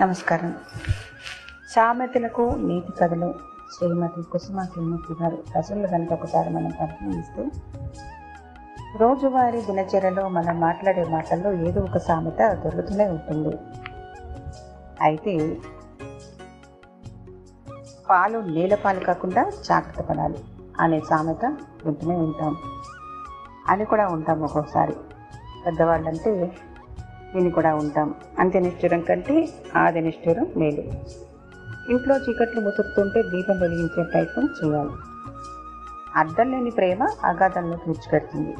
నమస్కారం. సామెతలకు నీతి కథలు శ్రీమతి కుసుమ శ్రీమూర్తి గారు రచనలు కనుక ఒకసారి మనం పరిశీలిస్తే రోజువారీ దినచర్యలో మనం మాట్లాడే మాటల్లో ఏదో ఒక సామెత దొరుకుతూనే ఉంటుంది. అయితే పాలు నీళ్ళ పాలు కాకుండా జాగ్రత్త పడాలి అనే సామెత వింటూనే ఉంటాం. అని కూడా ఉంటాం ఒక్కోసారి. పెద్దవాళ్ళంటే విని కూడా ఉంటాం. అంత్యనిష్ఠురం కంటే ఆది నిష్ఠురం మేలు. ఇంట్లో చీకట్లు ముతుకుతుంటే దీపం వెలిగించే ప్రయత్నం చేయాలి. అర్థం లేని ప్రేమ అగాధంలో విడిచిపెడుతుంది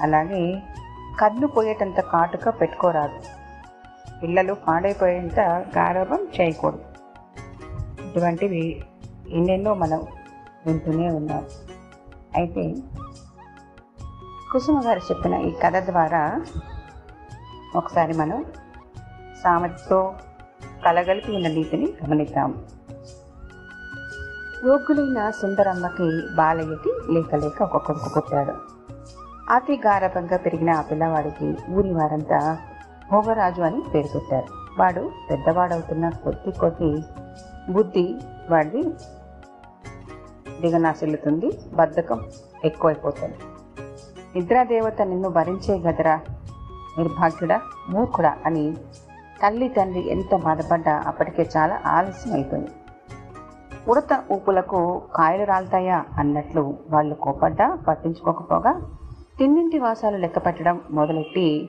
అలాగే కన్ను పోయేటంత కాటుక పెట్టుకోరాదు. పిల్లలు పాడైపోయేంత గారవం చేయకూడదు. ఇటువంటివి ఎన్నెన్నో మనం వింటూనే ఉన్నాం. అయితే కుసుమ గారు చెప్పిన ఈ కథ ద్వారా ఒకసారి మనం సామెతో కలగలిపి ఉన్న నీతిని గమనిద్దాం. యోగ్యులైన సుందరమ్మకి బాలయ్యకి లేక లేక ఒక కొడుకు పుట్టాడు. అతి గారభంగా పెరిగిన ఆ పిల్లవాడికి ఊరి వారంతా భోగరాజు అని పేరు పెట్టారు. వాడు పెద్దవాడవుతున్న కొద్ది కొద్ది బుద్ధి వాడిది దిగనాశిల్లుతుంది బద్ధకం ఎక్కువైపోతుంది. నిద్రాదేవత నిన్ను భరించే గదరా. నిర్భాగ్యుడా మూర్ఖుడా అని తల్లి తండ్రి ఎంత బాధపడ్డా అప్పటికే చాలా ఆలస్యం అయిపోయింది ఉడత ఊపులకు కాయలు రాలుతాయా అన్నట్లు వాళ్ళు కోపడ్డా పట్టించుకోకపోగా తిన్నింటి వాసాలు లెక్క పెట్టడం మొదలెట్టి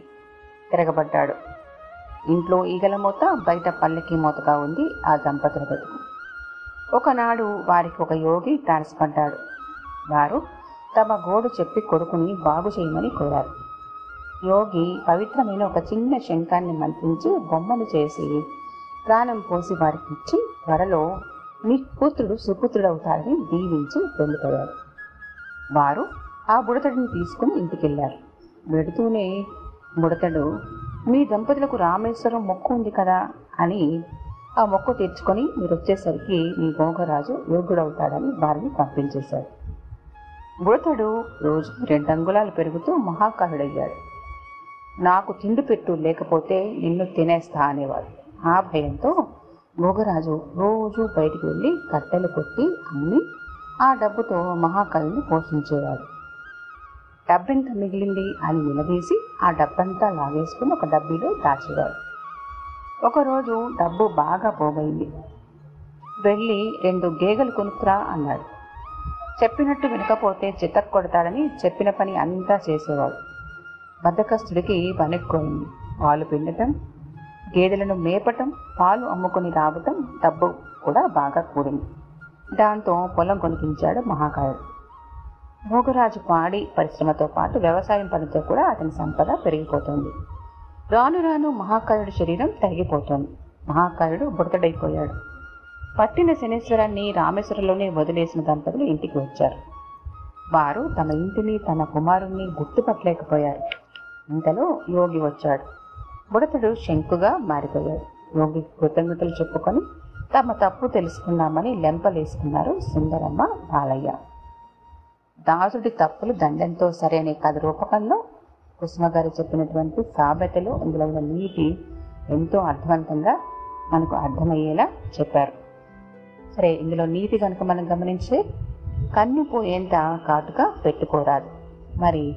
తిరగబడ్డాడు. ఇంట్లో ఈగల మూత బయట పల్లెకి మూతగా ఉంది ఆ దంపతుల బతుకు. ఒకనాడు వారికి ఒక యోగి తారసపడ్డాడు. వారు తమ గోడు చెప్పి కొడుకుని బాగు చేయమని కోరారు. యోగి పవిత్రమైన ఒక చిన్న శంఖాన్ని మంత్రించి బొమ్మను చేసి ప్రాణం పోసి వారికి ఇచ్చి త్వరలో నీ పుత్రుడు సుపుత్రుడవుతాడని దీవించి వెళ్ళిపోయారు. వారు ఆ బుడతడిని తీసుకుని ఇంటికెళ్ళారు వెడుతూనే బుడతడు మీ దంపతులకు రామేశ్వరం మొక్కు ఉంది కదా అని ఆ మొక్కు తీర్చుకొని మీరు వచ్చేసరికి మీ గోగరాజు యోగుడవుతాడని వారిని పంపించేశారు. బుడతడు రోజు రెండు అంగుళాలు పెరుగుతూ మహాకాలుడయ్యాడు నాకు తిండి పెట్టు లేకపోతే నిన్ను తినేస్తా అనేవాడు. ఆ భయంతో భోగరాజు రోజు బయటికి వెళ్ళి కట్టెలు కొట్టి అమ్మి ఆ డబ్బుతో మహాకవిని పోషించేవాడు. డబ్బెంత మిగిలింది అని నిలదీసి ఆ డబ్బంతా లాగేసుకుని ఒక డబ్బీలో దాచేవాడు. ఒకరోజు డబ్బు బాగా పోగైంది వెళ్ళి రెండు గేగలు కొనుక్కురా అన్నాడు. చెప్పినట్టు వినకపోతే చితక్ కొడతాడని చెప్పిన పని అంతా చేసేవాడు. బద్దకస్తుడికి పనెక్కువైంది పాలు పిండటం గేదెలను మేపటం పాలు అమ్ముకొని రావటం డబ్బు కూడా బాగా కూడింది. దాంతో పొలం కొనిపించాడు మహాకాయుడు. భోగరాజు పాడి పరిశ్రమతో పాటు వ్యవసాయం పనితో కూడా అతని సంపద పెరిగిపోతుంది. రాను రాను మహాకాయుడి శరీరం తరిగిపోతోంది. మహాకాయుడు బుడతడైపోయాడు. పట్టిన శనేశ్వరాన్ని రామేశ్వరంలోనే వదిలేసిన దంపతులు ఇంటికి వచ్చారు. వారు తమ ఇంటిని తన కుమారుణ్ణి గుర్తుపట్టలేకపోయారు. ఇంతలో యోగి వచ్చాడు. బుడతడు శంకుగా మారిపోయాడు. యోగి కృతజ్ఞతలు చెప్పుకొని తమ తప్పు తెలుసుకున్నామని లెంపలేసుకున్నారు సుందరమ్మ బాలయ్య. దాసుడి తప్పులు దండంతో సరే అనే కథ రూపకంలో కుసుమ గారు చెప్పినటువంటి సామెతలు ఇందులో ఉన్న నీతి ఎంతో అర్థవంతంగా మనకు అర్థమయ్యేలా చెప్పారు. సరే ఇందులో నీతి కనుక మనం గమనించే కన్ను పోయేంత కాటుక పెట్టుకోరాదు. మరి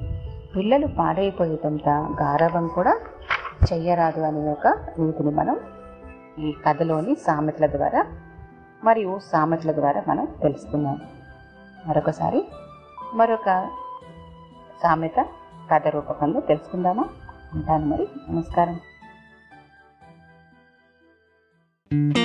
పిల్లలు పాడైపోయేటంత గారవం కూడా చెయ్యరాదు అనే ఒక నీతిని మనం ఈ కథలోని సామెతల ద్వారా మరియు సామెతల ద్వారా మనం తెలుసుకున్నాం. మరొకసారి మరొక సామెత కథ రూపకంలో తెలుసుకుందామా? ఉంటాను మరి. నమస్కారం.